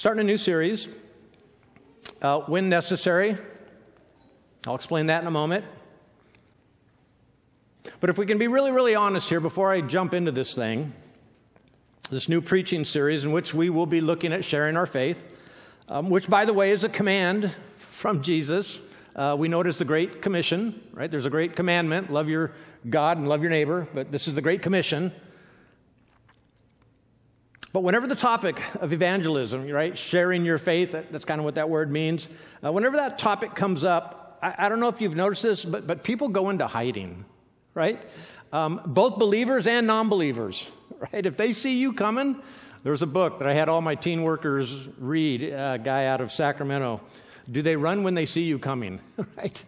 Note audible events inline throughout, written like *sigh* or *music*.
Starting a new series, uh, when necessary. I'll explain that in a moment. But if we can be really, really honest here before I jump into this thing, this new preaching series in which we will be looking at sharing our faith, um, which, by the way, is a command from Jesus. Uh, we know it as the Great Commission, right? There's a great commandment love your God and love your neighbor, but this is the Great Commission. But whenever the topic of evangelism, right, sharing your faith, that, that's kind of what that word means, uh, whenever that topic comes up, I, I, don't know if you've noticed this, but, but people go into hiding, right? Um, both believers and non believers, *laughs* right? If they see you coming, there's a book that I had all my teen workers read, a guy out of Sacramento. Do they run when they see you coming, *laughs* right?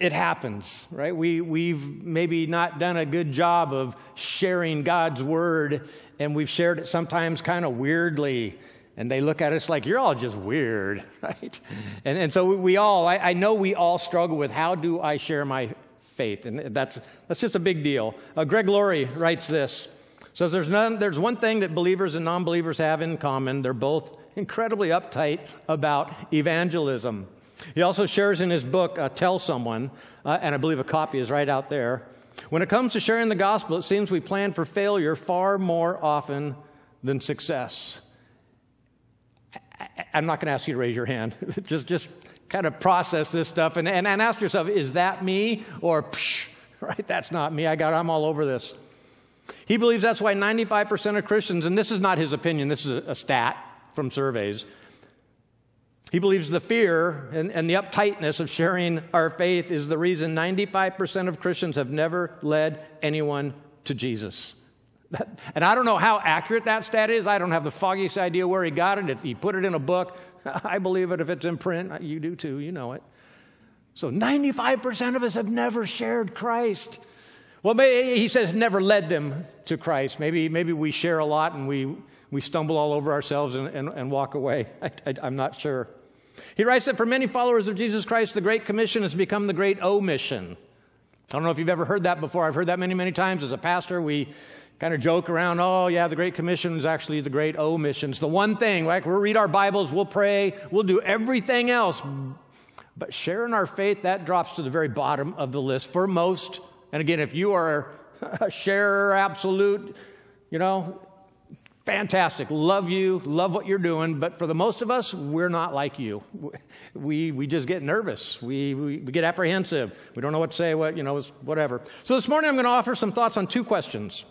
It happens, right? We, we've maybe not done a good job of sharing God's word, and we've shared it sometimes kind of weirdly. And they look at us like, you're all just weird, *laughs* right? And, and so we all, I, I know we all struggle with how do I share my faith? And that's, that's just a big deal. Uh, Greg Laurie writes this. Says there's, none, there's one thing that believers and non believers have in common. They're both incredibly uptight about evangelism. He also shares in his book, uh, Tell Someone, uh, and I believe a copy is right out there. When it comes to sharing the gospel, it seems we plan for failure far more often than success. I, am not going to ask you to raise your hand. *laughs* just, just kind of process this stuff and, and, and ask yourself, is that me? Or, psh, *laughs* right, that's not me. I got, I'm all over this. He believes that's why 95% of Christians, and this is not his opinion, this is a, a stat from surveys, he believes the fear and, and, the uptightness of sharing our faith is the reason 95% of Christians have never led anyone to Jesus. *laughs* And I don't know how accurate that stat is. I don't have the foggiest idea where he got it. If he put it in a book, *laughs* I believe it. If it's in print, you do too. You know it. So 95% of us have never shared Christ. Well, he says never led them to Christ. Maybe, maybe we share a lot and we, we stumble all over ourselves and, and, and walk away. *laughs* I, I'm not sure. He writes that for many followers of Jesus Christ, the Great Commission has become the Great Omission. I don't know if you've ever heard that before. I've heard that many, many times. As a pastor, we kind of joke around, oh, yeah, the Great Commission is actually the Great Omission. It's the one thing, like we'll read our Bibles, we'll pray, we'll do everything else. But sharing our faith, that drops to the very bottom of the list for most. And again, if you are a sharer, absolute, you know, fantastic. Love you, love what you're doing. But for the most of us, we're not like you. We, we just get nervous. We, we, we get apprehensive. We don't know what to say, what, you know, whatever. So this morning I'm going to offer some thoughts on two questions.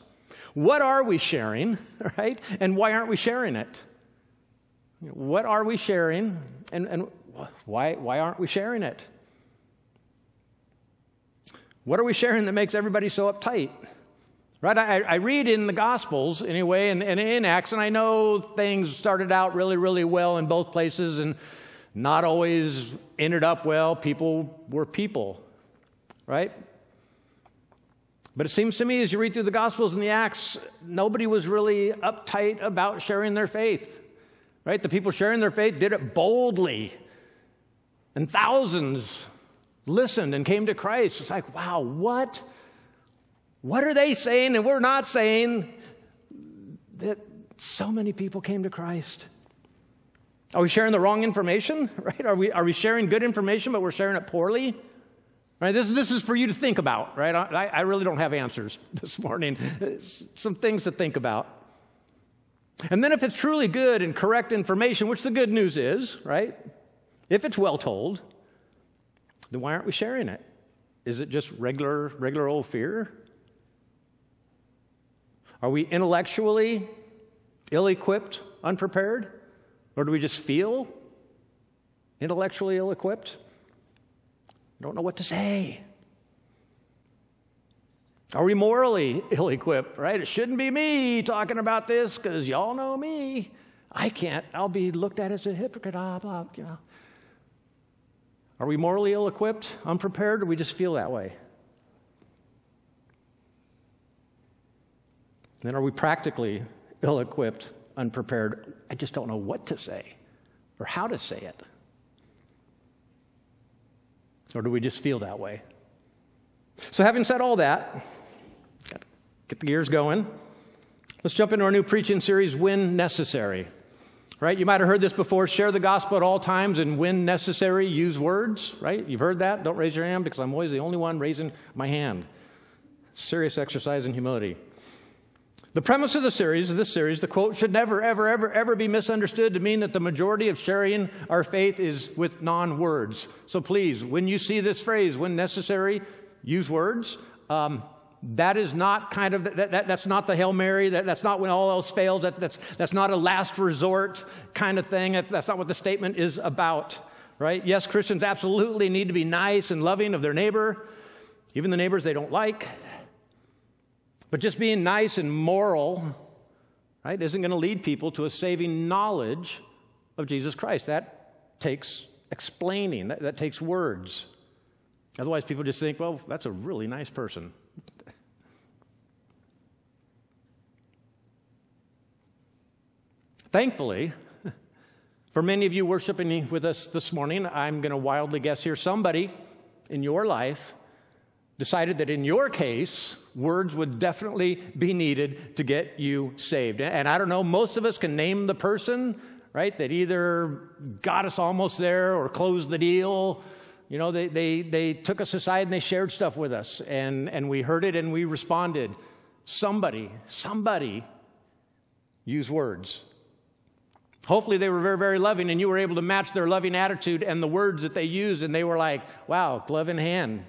What are we sharing, *laughs* right? And why aren't we sharing it? What are we sharing and, and why, why aren't we sharing it? What are we sharing that makes everybody so uptight? Right? I, I, read in the Gospels anyway, and, and, in Acts, and I know things started out really, really well in both places and not always ended up well. People were people, right? But it seems to me as you read through the Gospels and the Acts, nobody was really uptight about sharing their faith, right? The people sharing their faith did it boldly, and thousands listened and came to Christ. It's like, wow, what? What are they saying and we're not saying that so many people came to Christ? Are we sharing the wrong information? *laughs* Right? Are we, are we sharing good information, but we're sharing it poorly? Right? This, this is for you to think about, right? I, I really don't have answers *laughs* this morning. Some things to think about. And then if it's truly good and correct information, which the good news is, right? If it's well told, then why aren't we sharing it? Is it just regular, regular old fear? Are we intellectually ill equipped, unprepared? Or do we just feel intellectually ill equipped? Don't know what to say. Are we morally *laughs* ill equipped, right? It shouldn't be me talking about this because y'all know me. I can't, I'll be looked at as a hypocrite, blah, blah, you know. Are we morally ill equipped, unprepared, or we just feel that way? Then are we practically ill equipped, unprepared? I just don't know what to say or how to say it. Or do we just feel that way? So, having said all that, get the gears going. Let's jump into our new preaching series, When Necessary. Right? You might have heard this before share the gospel at all times and when necessary, use words. Right? You've heard that? Don't raise your hand because I'm always the only one raising my hand. Serious exercise in humility. The premise of the series, of this series, the quote should never, ever, ever, ever be misunderstood to mean that the majority of sharing our faith is with non words. So please, when you see this phrase, when necessary, use words. Um, that is not kind of that, that, that's not the hail mary that, that's not when all else fails that, that's, that's not a last resort kind of thing that's, that's not what the statement is about right yes christians absolutely need to be nice and loving of their neighbor even the neighbors they don't like but just being nice and moral, right, isn't going to lead people to a saving knowledge of Jesus Christ. That takes explaining, that, that takes words. Otherwise, people just think, well, that's a really nice person. Thankfully, *laughs* for many of you worshiping with us this morning, I'm going to wildly guess here somebody in your life decided that in your case, words would definitely be needed to get you saved. And I don't know, most of us can name the person, right, that either got us almost there or closed the deal. You know, they, they, they took us aside and they shared stuff with us, and, and we heard it and we responded. Somebody, somebody used words. Hopefully, they were very, very loving, and you were able to match their loving attitude and the words that they used, and they were like, wow, glove in hand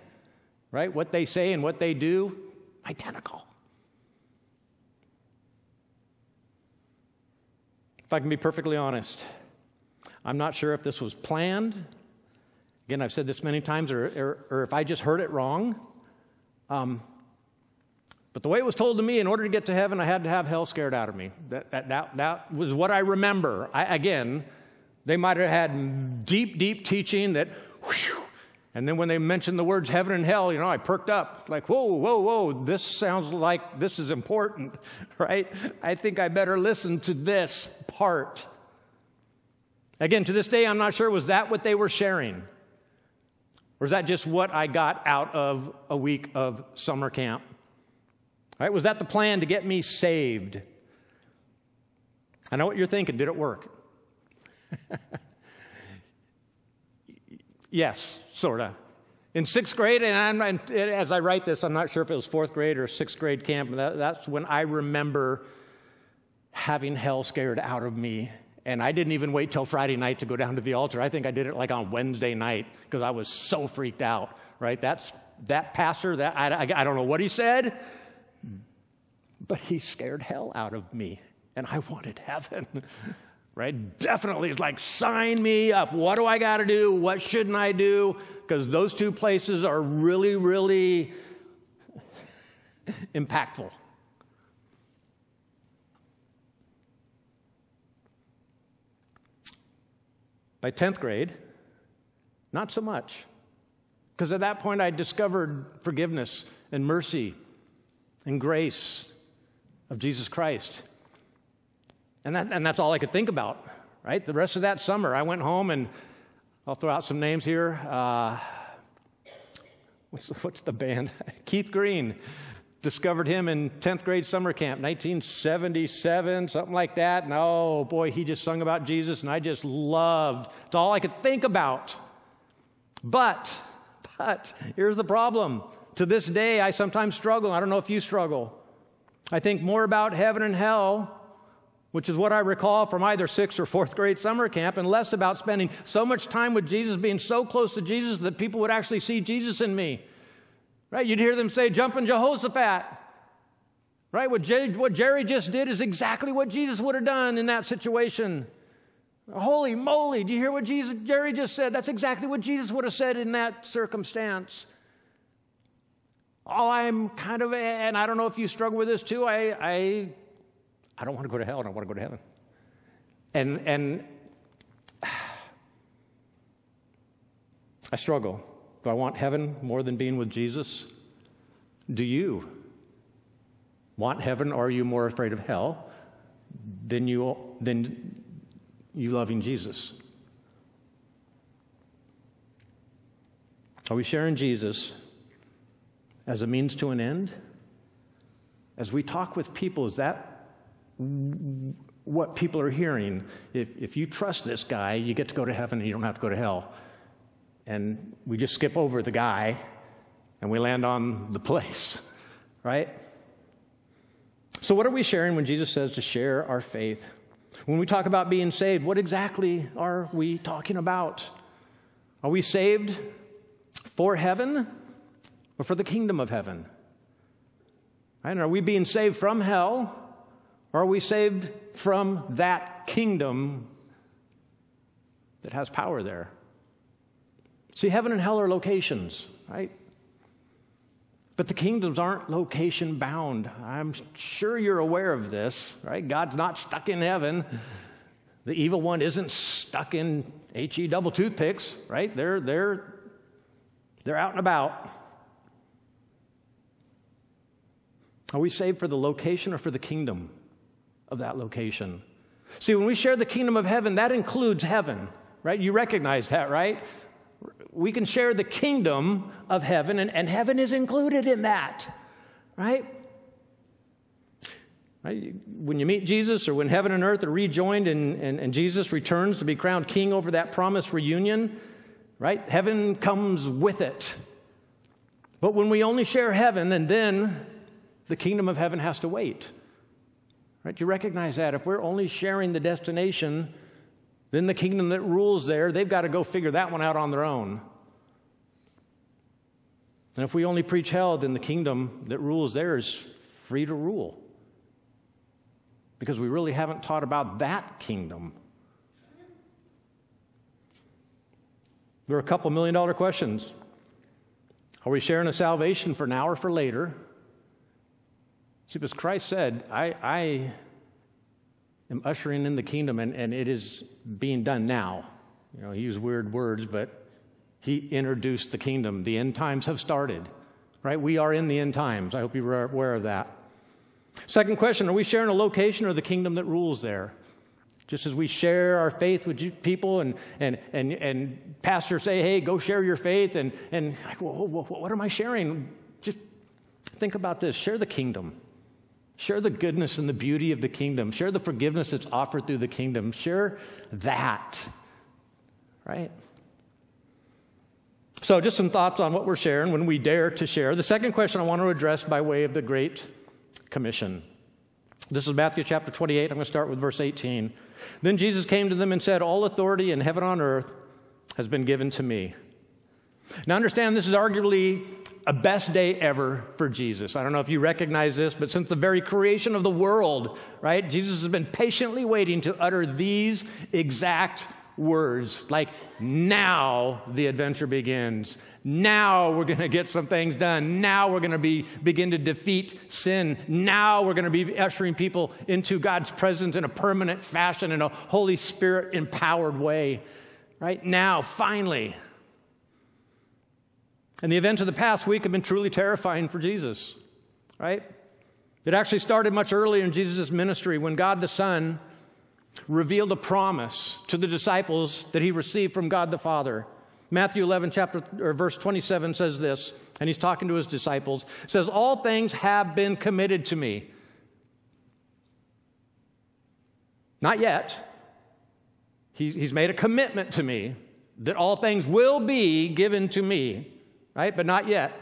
right? What they say and what they do, identical. If I can be perfectly honest, I'm not sure if this was planned. Again, I've said this many times, or, or, or if I just heard it wrong. Um, but the way it was told to me, in order to get to heaven, I had to have hell scared out of me. That, that, that, that was what I remember. I, again, they might have had deep, deep teaching that whew, and then when they mentioned the words heaven and hell, you know, I perked up like, whoa, whoa, whoa, this sounds like this is important, *laughs* right? I think I better listen to this part. Again, to this day, I'm not sure, was that what they were sharing? Or is that just what I got out of a week of summer camp? Right? Was that the plan to get me saved? I know what you're thinking. Did it work? *laughs* Yes, sort of. In sixth grade, and, as I write this, I'm not sure if it was fourth grade or sixth grade camp. That, that's when I remember having hell scared out of me. And I didn't even wait till Friday night to go down to the altar. I think I did it like on Wednesday night because I was so freaked out. Right? That's that pastor. That I, I, I don't know what he said, but he scared hell out of me, and I wanted heaven. *laughs* right? Definitely, It's like, sign me up. What do I got to do? What shouldn't I do? Because those two places are really, really *laughs* impactful. By 10th grade, not so much. Because at that point, I discovered forgiveness and mercy and grace of Jesus Christ. And, that, and that's all I could think about, right? The rest of that summer, I went home and I'll throw out some names here. Uh, what's, what's the band? *laughs* Keith Green. Discovered him in 10th grade summer camp, 1977, something like that. And oh boy, he just sung about Jesus, and I just loved. It's all I could think about. But, but, here's the problem. To this day, I sometimes struggle. I don't know if you struggle. I think more about heaven and hell which is what I recall from either sixth or fourth grade summer camp, and less about spending so much time with Jesus, being so close to Jesus that people would actually see Jesus in me. Right? You'd hear them say, Jumping Jehoshaphat. Right? What, what Jerry just did is exactly what Jesus would have done in that situation. Holy moly, do you hear what Jesus, Jerry just said? That's exactly what Jesus would have said in that circumstance. All I'm kind of, and I don't know if you struggle with this too, I, I I don't want to go to hell, and I want to go to heaven. And, and I struggle. Do I want heaven more than being with Jesus? Do you want heaven, or are you more afraid of hell than you, than you loving Jesus? Are we sharing Jesus as a means to an end? As we talk with people, is that what people are hearing. If, if you trust this guy, you get to go to heaven and you don't have to go to hell. And we just skip over the guy and we land on the place, *laughs* right? So, what are we sharing when Jesus says to share our faith? When we talk about being saved, what exactly are we talking about? Are we saved for heaven or for the kingdom of heaven? Right? Are we being saved from hell are we saved from that kingdom that has power there? See, heaven and hell are locations, right? But the kingdoms aren't location bound. I'm sure you're aware of this, right? God's not stuck in heaven. The evil one isn't stuck in HE double toothpicks, right? They're, they're, they're out and about. Are we saved for the location or for the kingdom of that location? See, when we share the kingdom of heaven, that includes heaven, right? You recognize that, right? we can share the kingdom of heaven, and, and heaven is included in that, right? right? When you meet Jesus, or when heaven and earth are rejoined and, and, and Jesus returns to be crowned king over that promised reunion, right? Heaven comes with it. But when we only share heaven, and then the kingdom of heaven has to wait. Right? You recognize that. If we're only sharing the destination, then the kingdom that rules there, they've got to go figure that one out on their own. And if we only preach hell, then the kingdom that rules there is free to rule. Because we really haven't taught about that kingdom. There are a couple million dollar questions. Are we sharing a salvation for now or for later? See, because Christ said, I, I am ushering in the kingdom, and, and it is being done now. You know, he used weird words, but he introduced the kingdom. The end times have started, right? We are in the end times. I hope you are aware of that. Second question Are we sharing a location or the kingdom that rules there? Just as we share our faith with people and, and, and, and pastors say, hey, go share your faith, and, and like, well, what am I sharing? Just think about this share the kingdom. Share the goodness and the beauty of the kingdom. Share the forgiveness that's offered through the kingdom. Share that, right? So, just some thoughts on what we're sharing when we dare to share. The second question I want to address by way of the Great Commission. This is Matthew chapter 28. I'm going to start with verse 18. Then Jesus came to them and said, All authority in heaven and on earth has been given to me. Now, understand this is arguably a best day ever for Jesus. I don't know if you recognize this, but since the very creation of the world, right, Jesus has been patiently waiting to utter these exact words like, now the adventure begins. Now we're going to get some things done. Now we're going to be, begin to defeat sin. Now we're going to be ushering people into God's presence in a permanent fashion, in a Holy Spirit empowered way. Right now, finally, and the events of the past week have been truly terrifying for Jesus, right? It actually started much earlier in Jesus' ministry when God the Son revealed a promise to the disciples that he received from God the Father. Matthew 11, chapter, or verse 27 says this, and he's talking to his disciples, says, All things have been committed to me. Not yet. He, he's made a commitment to me that all things will be given to me right? But not yet.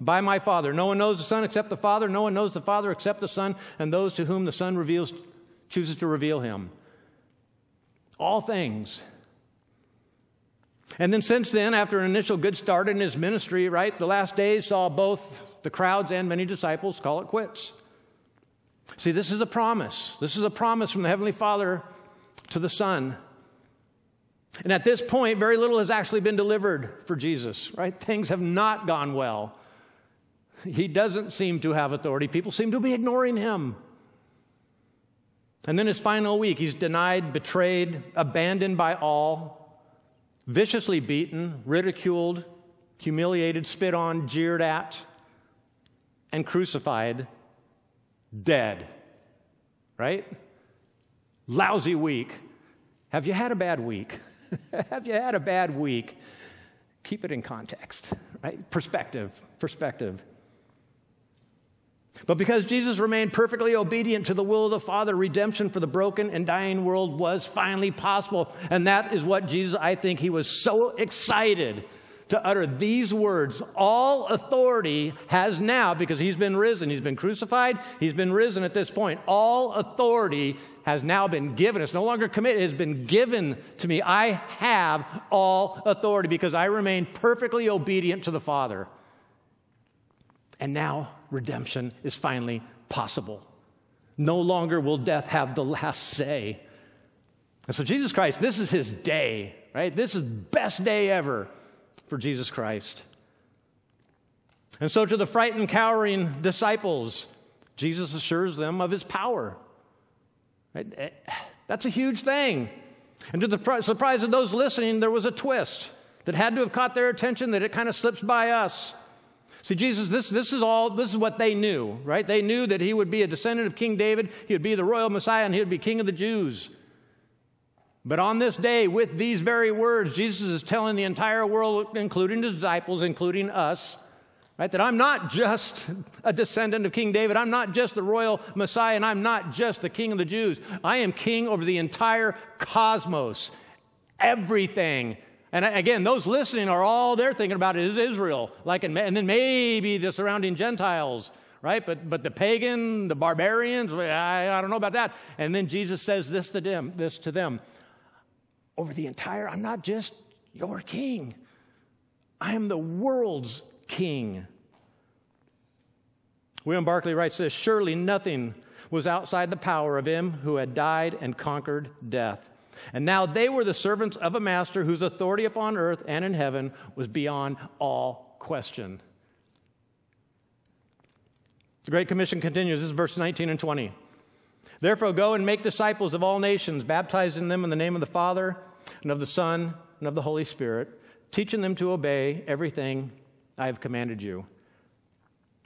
By my Father. No one knows the Son except the Father. No one knows the Father except the Son, and those to whom the Son reveals, chooses to reveal him. All things. And then, since then, after an initial good start in his ministry, right, the last days saw both the crowds and many disciples call it quits. See, this is a promise. This is a promise from the Heavenly Father to the Son. And at this point, very little has actually been delivered for Jesus, right? Things have not gone well. He doesn't seem to have authority. People seem to be ignoring him. And then his final week, he's denied, betrayed, abandoned by all, viciously beaten, ridiculed, humiliated, spit on, jeered at, and crucified, dead. Right? Lousy week. Have you had a bad week? *laughs* Have you had a bad week? Keep it in context, right? Perspective, perspective. But because Jesus remained perfectly obedient to the will of the Father, redemption for the broken and dying world was finally possible. And that is what Jesus, I think, he was so excited to utter these words All authority has now, because he's been risen, he's been crucified, he's been risen at this point. All authority has now been given. It's no longer committed, it has been given to me. I have all authority because I remain perfectly obedient to the Father. And now redemption is finally possible. No longer will death have the last say. And so, Jesus Christ, this is his day, right? This is best day ever for Jesus Christ. And so, to the frightened, cowering disciples, Jesus assures them of his power. Eh, that's a huge thing. And to the surprise of those listening, there was a twist that had to have caught their attention that it kind of slips by us. See, Jesus, this, this is all, this is what they knew, right? They knew that he would be a descendant of King David, he would be the royal Messiah, and he would be king of the Jews. But on this day, with these very words, Jesus is telling the entire world, including his disciples, including us, right, that I'm not just a descendant of King David. I'm not just the royal Messiah, and I'm not just the king of the Jews. I am king over the entire cosmos, everything and again, those listening are all they're thinking about is Israel, like, and then maybe the surrounding Gentiles, right? But, but the pagan, the barbarians, I, I don't know about that. And then Jesus says this to them, this to them, over the entire, I'm not just your king. I am the world's king. William Barclay writes this Surely nothing was outside the power of him who had died and conquered death. And now they were the servants of a master whose authority upon earth and in heaven was beyond all question. The Great Commission continues. This is verse 19 and 20. Therefore, go and make disciples of all nations, baptizing them in the name of the Father, and of the Son, and of the Holy Spirit, teaching them to obey everything I have commanded you.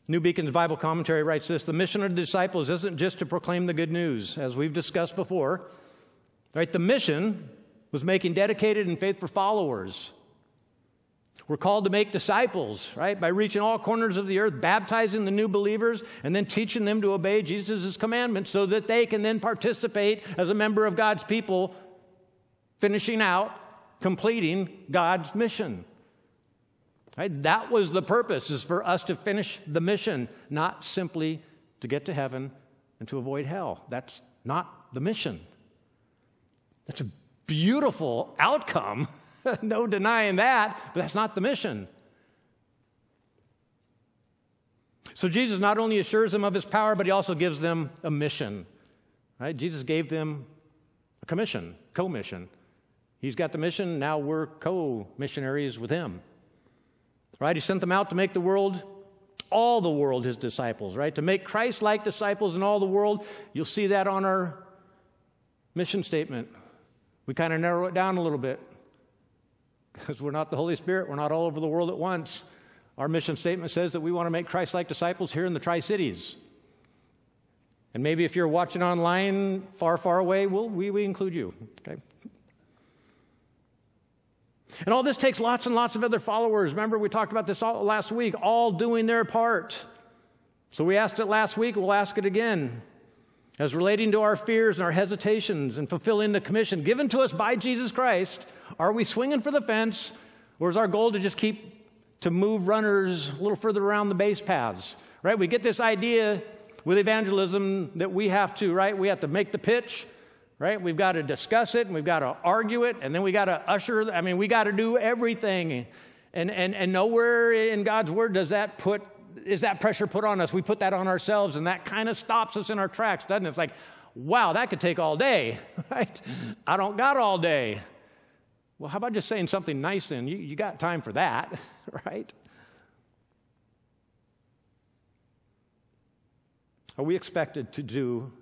New Beacon's Bible commentary writes this The mission of the disciples isn't just to proclaim the good news, as we've discussed before. Right? The mission was making dedicated and faithful followers. We're called to make disciples, right? By reaching all corners of the earth, baptizing the new believers, and then teaching them to obey Jesus' commandments so that they can then participate as a member of God's people, finishing out, completing God's mission. Right? That was the purpose, is for us to finish the mission, not simply to get to heaven and to avoid hell. That's not the mission. That's a beautiful outcome. *laughs* no denying that, but that's not the mission. So Jesus not only assures them of his power, but he also gives them a mission. Right? Jesus gave them a commission, co-mission. He's got the mission, now we're co-missionaries with him. Right? He sent them out to make the world all the world his disciples, right? To make Christ like disciples in all the world. You'll see that on our mission statement. We kind of narrow it down a little bit *laughs* because we're not the Holy Spirit, we're not all over the world at once. Our mission statement says that we want to make Christ like disciples here in the Tri Cities. And maybe if you're watching online far, far away, we'll, we, we include you. Okay? And all this takes lots and lots of other followers. Remember, we talked about this all, last week, all doing their part. So we asked it last week, we'll ask it again as relating to our fears and our hesitations and fulfilling the commission given to us by Jesus Christ, are we swinging for the fence or is our goal to just keep to move runners a little further around the base paths? Right? We get this idea with evangelism that we have to, right? We have to make the pitch, right? We've got to discuss it and we've got to argue it and then we got to usher, I mean, we got to do everything. And, and, and nowhere in God's word does that put is that pressure put on us? We put that on ourselves, and that kind of stops us in our tracks, doesn't it? It's like, wow, that could take all day, *laughs* right? I don't got all day. Well, how about just saying something nice then? You, you got time for that, *laughs* right? Are we expected to do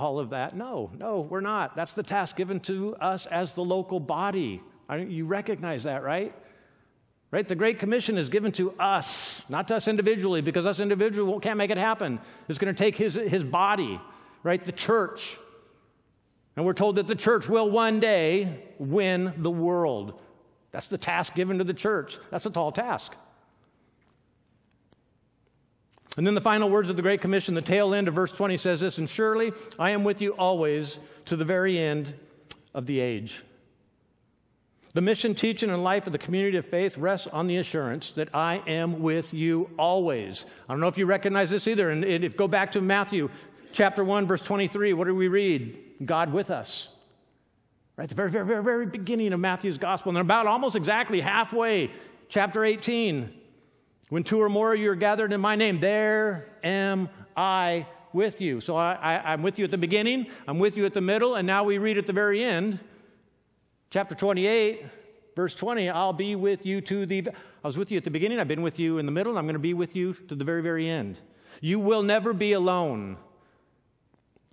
all of that? No, no, we're not. That's the task given to us as the local body. You recognize that, right? Right? The Great Commission is given to us, not to us individually, because us individually can't make it happen. It's going to take his, his body, right? The church. And we're told that the church will one day win the world. That's the task given to the church. That's a tall task. And then the final words of the Great Commission, the tail end of verse 20 says this, and surely I am with you always to the very end of the age. The mission, teaching, and life of the community of faith rests on the assurance that I am with you always. I don't know if you recognize this either. And if go back to Matthew chapter 1, verse 23, what do we read? God with us. Right, the very, very, very, very beginning of Matthew's gospel. And about almost exactly halfway, chapter 18, when two or more of you are gathered in my name, there am I with you. So I, am with you at the beginning, I'm with you at the middle, and now we read at the very end, chapter 28, verse 20, I'll be with you to the. I was with you at the beginning, I've been with you in the middle, and I'm going to be with you to the very, very end. You will never be alone.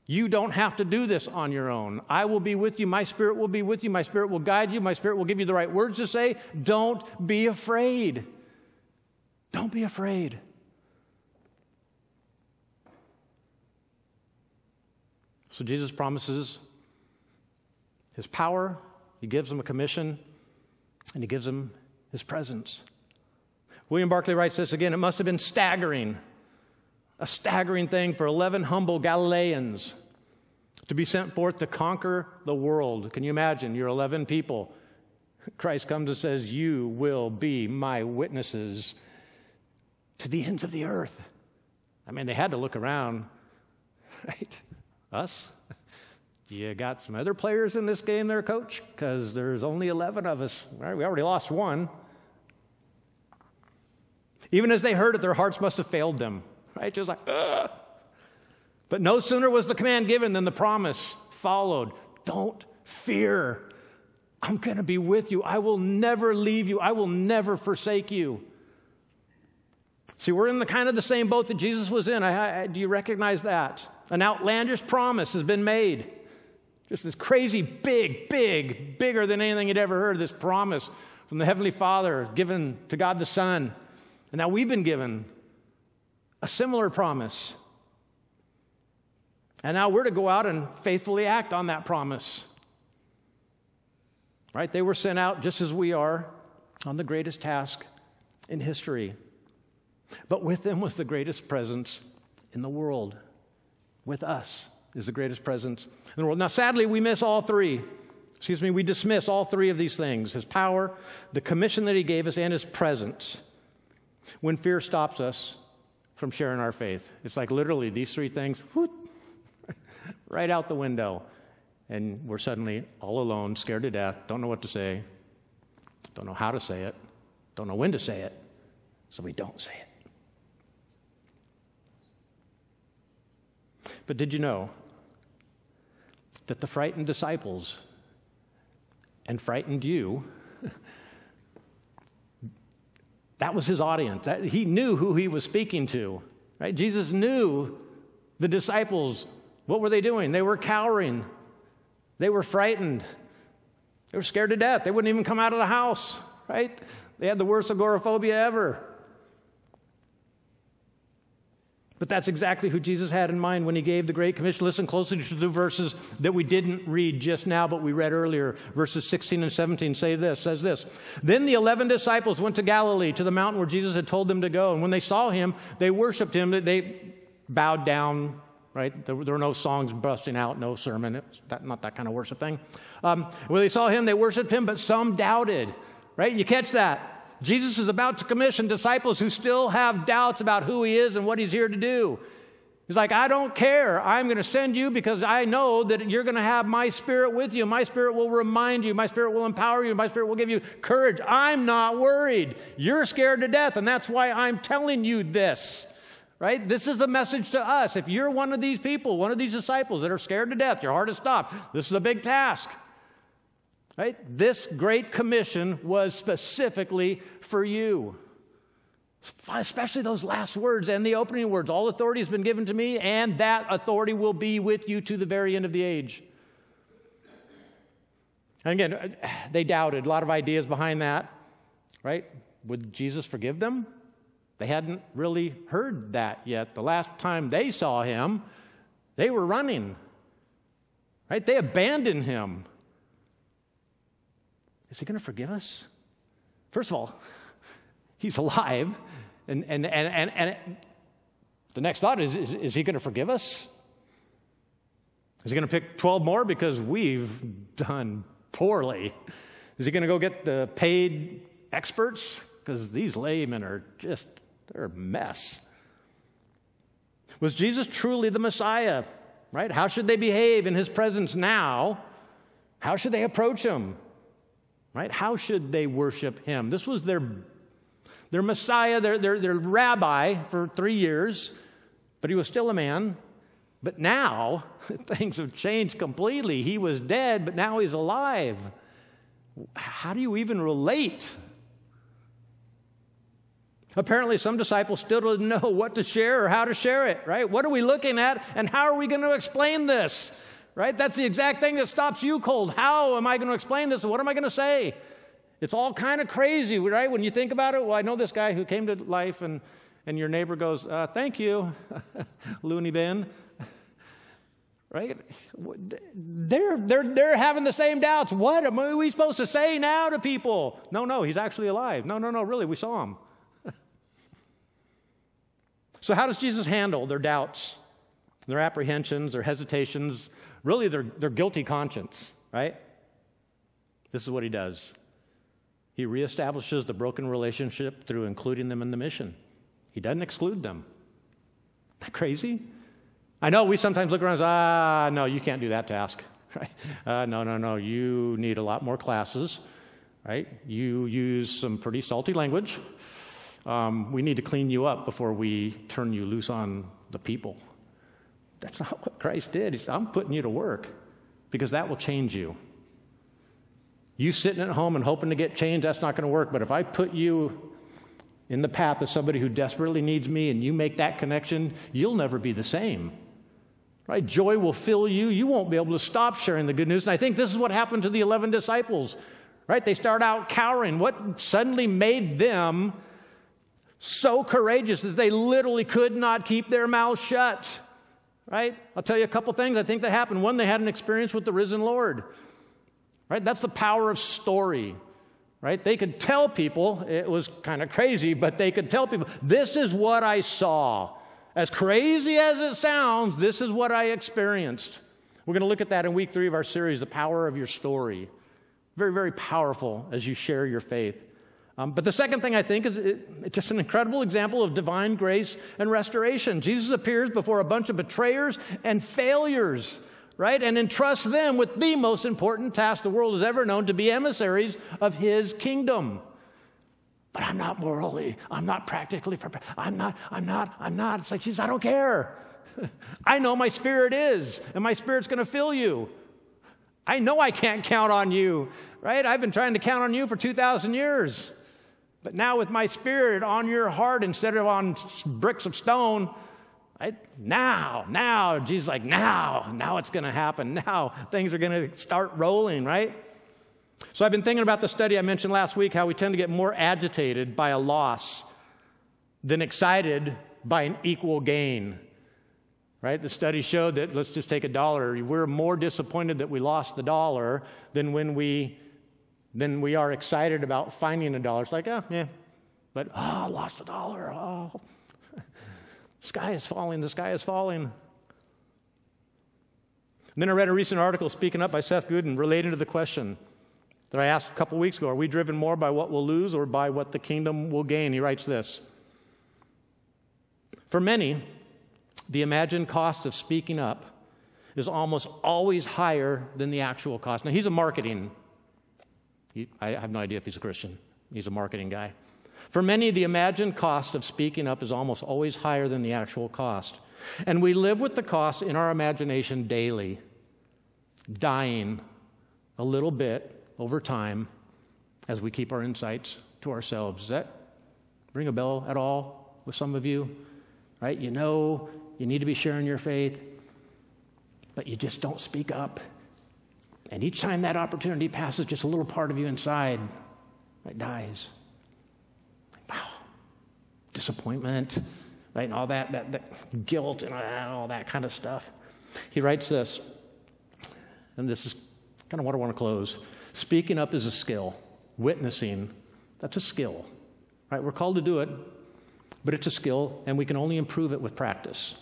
You don't have to do this on your own. I will be with you. My spirit will be with you. My spirit will guide you. My spirit will give you the right words to say. Don't be afraid. Don't be afraid. So Jesus promises his power, he gives them a commission, and he gives them his presence. William Barclay writes this again it must have been staggering, a staggering thing for 11 humble Galileans to be sent forth to conquer the world. Can you imagine? You're 11 people. Christ comes and says, You will be my witnesses to the ends of the earth. I mean, they had to look around, right? Us? You got some other players in this game there, coach? Because there's only 11 of us. Right, we already lost one. Even as they heard it, their hearts must have failed them, right? Just like, Ugh. But no sooner was the command given than the promise followed. Don't fear. I'm going to be with you. I will never leave you. I will never forsake you. See, we're in the kind of the same boat that Jesus was in. I, I, do you recognize that? An outlandish promise has been made. Just this crazy, big, big, bigger than anything you'd ever heard, this promise from the Heavenly Father given to God the Son. And now we've been given a similar promise. And now we're to go out and faithfully act on that promise. Right? They were sent out just as we are on the greatest task in history. But with them was the greatest presence in the world. With us is the greatest presence in the world. Now, sadly, we miss all three. Excuse me, we dismiss all three of these things his power, the commission that he gave us, and his presence when fear stops us from sharing our faith. It's like literally these three things, whoop, *laughs* right out the window. And we're suddenly all alone, scared to death, don't know what to say, don't know how to say it, don't know when to say it, so we don't say it. But did you know that the frightened disciples and frightened you, *laughs* that was his audience. That, he knew who he was speaking to. Right? Jesus knew the disciples. What were they doing? They were cowering. They were frightened. They were scared to death. They wouldn't even come out of the house, right? They had the worst agoraphobia ever. But that's exactly who Jesus had in mind when he gave the Great Commission. Listen closely to the verses that we didn't read just now, but we read earlier. Verses 16 and 17 say this, says this. Then the eleven disciples went to Galilee, to the mountain where Jesus had told them to go. And when they saw him, they worshiped him. They bowed down, right? There, were no songs busting out, no sermon. It was that, not that kind of worship thing. Um, when they saw him, they worshiped him, but some doubted, right? You catch that? Jesus is about to commission disciples who still have doubts about who he is and what he's here to do. He's like, I don't care. I'm going to send you because I know that you're going to have my spirit with you. My spirit will remind you. My spirit will empower you. My spirit will give you courage. I'm not worried. You're scared to death, and that's why I'm telling you this. Right? This is a message to us. If you're one of these people, one of these disciples that are scared to death, your heart is stopped, this is a big task. Right? This great commission was specifically for you. Especially those last words and the opening words. All authority has been given to me, and that authority will be with you to the very end of the age. And again, they doubted. A lot of ideas behind that, right? Would Jesus forgive them? They hadn't really heard that yet. The last time they saw him, they were running, right? They abandoned him. Is he going to forgive us? First of all, *laughs* he's alive, and, and, and, and, and the next thought is is, is he going to forgive us? Is he going to pick 12 more because we've done poorly? Is he going to go get the paid experts? Because these laymen are just, they're a mess. Was Jesus truly the Messiah? Right? How should they behave in his presence now? How should they approach him? Right? How should they worship him? This was their, their Messiah, their, their, their rabbi for three years, but he was still a man. But now *laughs* things have changed completely. He was dead, but now he's alive. How do you even relate? Apparently, some disciples still didn't know what to share or how to share it, right? What are we looking at and how are we going to explain this, right? That's the exact thing that stops you cold. How am I going to explain this? What am I going to say? It's all kind of crazy, right? When you think about it, well, I know this guy who came to life and, and your neighbor goes, uh, Thank you, *laughs* loony bin *laughs* right? They're, they're, they're having the same doubts. What am we supposed to say now to people? No, no, he's actually alive. No, no, no, really, we saw him. *laughs* so, how does Jesus handle their doubts, their apprehensions, their hesitations, really their, their guilty conscience, right? This is what he does. He reestablishes the broken relationship through including them in the mission. He doesn't exclude them. Isn't that crazy? I know we sometimes look around and say, ah, no, you can't do that task. *laughs* Right? Uh, no, no, no, you need a lot more classes. Right? You use some pretty salty language. Um, we need to clean you up before we turn you loose on the people. That's not what Christ did. He said, I'm putting you to work because that will change you. You sitting at home and hoping to get changed, that's not going to work. But if I put you in the path of somebody who desperately needs me and you make that connection, you'll never be the same. Right? Joy will fill you. You won't be able to stop sharing the good news. And I think this is what happened to the 11 disciples. Right? They start out cowering. What suddenly made them so courageous that they literally could not keep their mouths shut? Right? I'll tell you a couple things I think that happened. One, they had an experience with the risen Lord. Right? That's the power of story. Right? They could tell people, it was kind of crazy, but they could tell people, this is what I saw. As crazy as it sounds, this is what I experienced. We're going to look at that in week three of our series, The Power of Your Story. Very, very powerful as you share your faith. Um, but the second thing I think is it, it's just an incredible example of divine grace and restoration. Jesus appears before a bunch of betrayers and failures, right? And entrusts them with the most important task the world has ever known to be emissaries of his kingdom but I'm not morally, I'm not practically prepared. I'm not, I'm not, I'm not. It's like, Jesus, I don't care. *laughs* I know my spirit is, and my spirit's going to fill you. I know I can't count on you, right? I've been trying to count on you for 2,000 years. But now, with my spirit on your heart instead of on bricks of stone, right? now, now, Jesus, like, now, now it's going to happen. Now things are going to start rolling, right? So I've been thinking about the study I mentioned last week how we tend to get more agitated by a loss than excited by an equal gain. Right? The study showed that let's just take a dollar. We're more disappointed that we lost the dollar than when we than we are excited about finding a dollar. It's like, oh, yeah. But oh, I lost a dollar. Oh. *laughs* sky is falling, the sky is falling. And then I read a recent article speaking up by Seth Godin relating to the question that I asked a couple weeks ago Are we driven more by what we'll lose or by what the kingdom will gain? He writes this For many, the imagined cost of speaking up is almost always higher than the actual cost. Now, he's a marketing, I have no idea if he's a Christian, he's a marketing guy. For many, the imagined cost of speaking up is almost always higher than the actual cost. And we live with the cost in our imagination daily, dying a little bit over time as we keep our insights to ourselves. Does that ring a bell at all with some of you? Right? You know you need to be sharing your faith, but you just don't speak up. And each time that opportunity passes, just a little part of you inside right, dies. Wow. Disappointment, right? And all that, that, that guilt and uh, all that kind of stuff. He writes this, and this is kind of what I want to close. Speaking up is a skill, witnessing, that's a skill. Right? We're called to do it. but it's a skill, and we can only improve it with practice.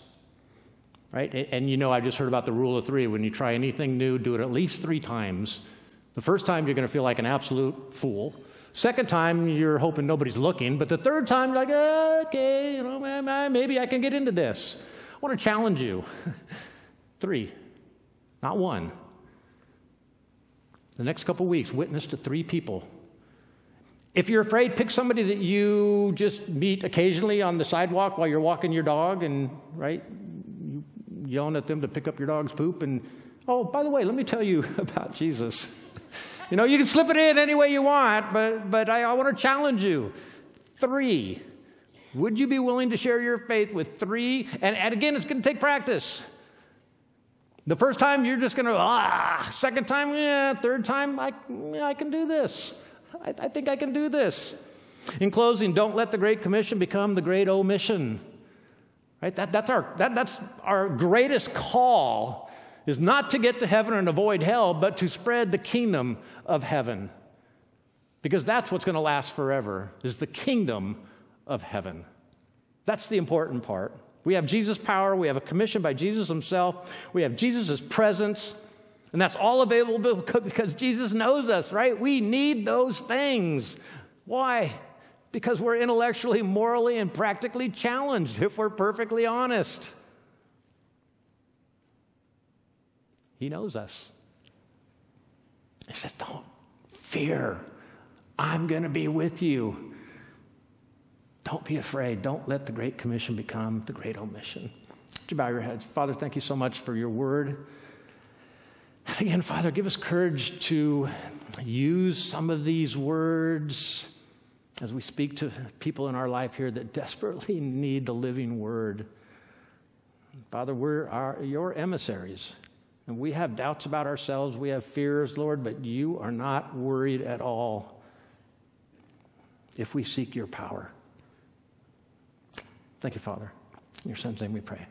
Right? And, you know, I just heard about the rule of three. When you try anything new, do it at least three times. The first time, you're going to feel like an absolute fool. Second time, you're hoping nobody's looking. But the third time, you're like, okay, you know, maybe I can get into this. I want to challenge you. *laughs* three, not one. The next couple weeks, witness to three people if you're afraid, pick somebody that you just meet occasionally on the sidewalk while you're walking your dog and, right, yelling at them to pick up your dog's poop. And, oh, by the way, let me tell you *laughs* about Jesus. you know, you can slip it in any way you want, but, but I, I want to challenge you. Three, would you be willing to share your faith with three? And, and again, it's going to take practice. The first time, you're just going to, ah, second time, yeah, third time, I, I can do this. I, I think I can do this. In closing, don't let the Great Commission become the Great Omission. Right? That, that's, our, that, that's our greatest call is not to get to heaven and avoid hell, but to spread the kingdom of heaven. Because that's what's going to last forever, is the kingdom of heaven. That's the important part. We have Jesus' power, we have a commission by Jesus himself, we have Jesus' presence, and that's all available *laughs* because Jesus knows us, right? We need those things. Why? Because we're intellectually, morally, and practically challenged, if we're perfectly honest. He knows us. He says, Don't fear. I'm going to be with you. Don't be afraid. Don't let the Great Commission become the Great Omission. Would you bow your heads? Father, thank you so much for your word. And Again, Father, give us courage to use some of these words as we speak to people in our life here that desperately *laughs* need the living word. Father, we're our, your emissaries, and we have doubts about ourselves. We have fears, Lord, but you are not worried at all if we seek your power. Thank you, Father. In your son's name we pray.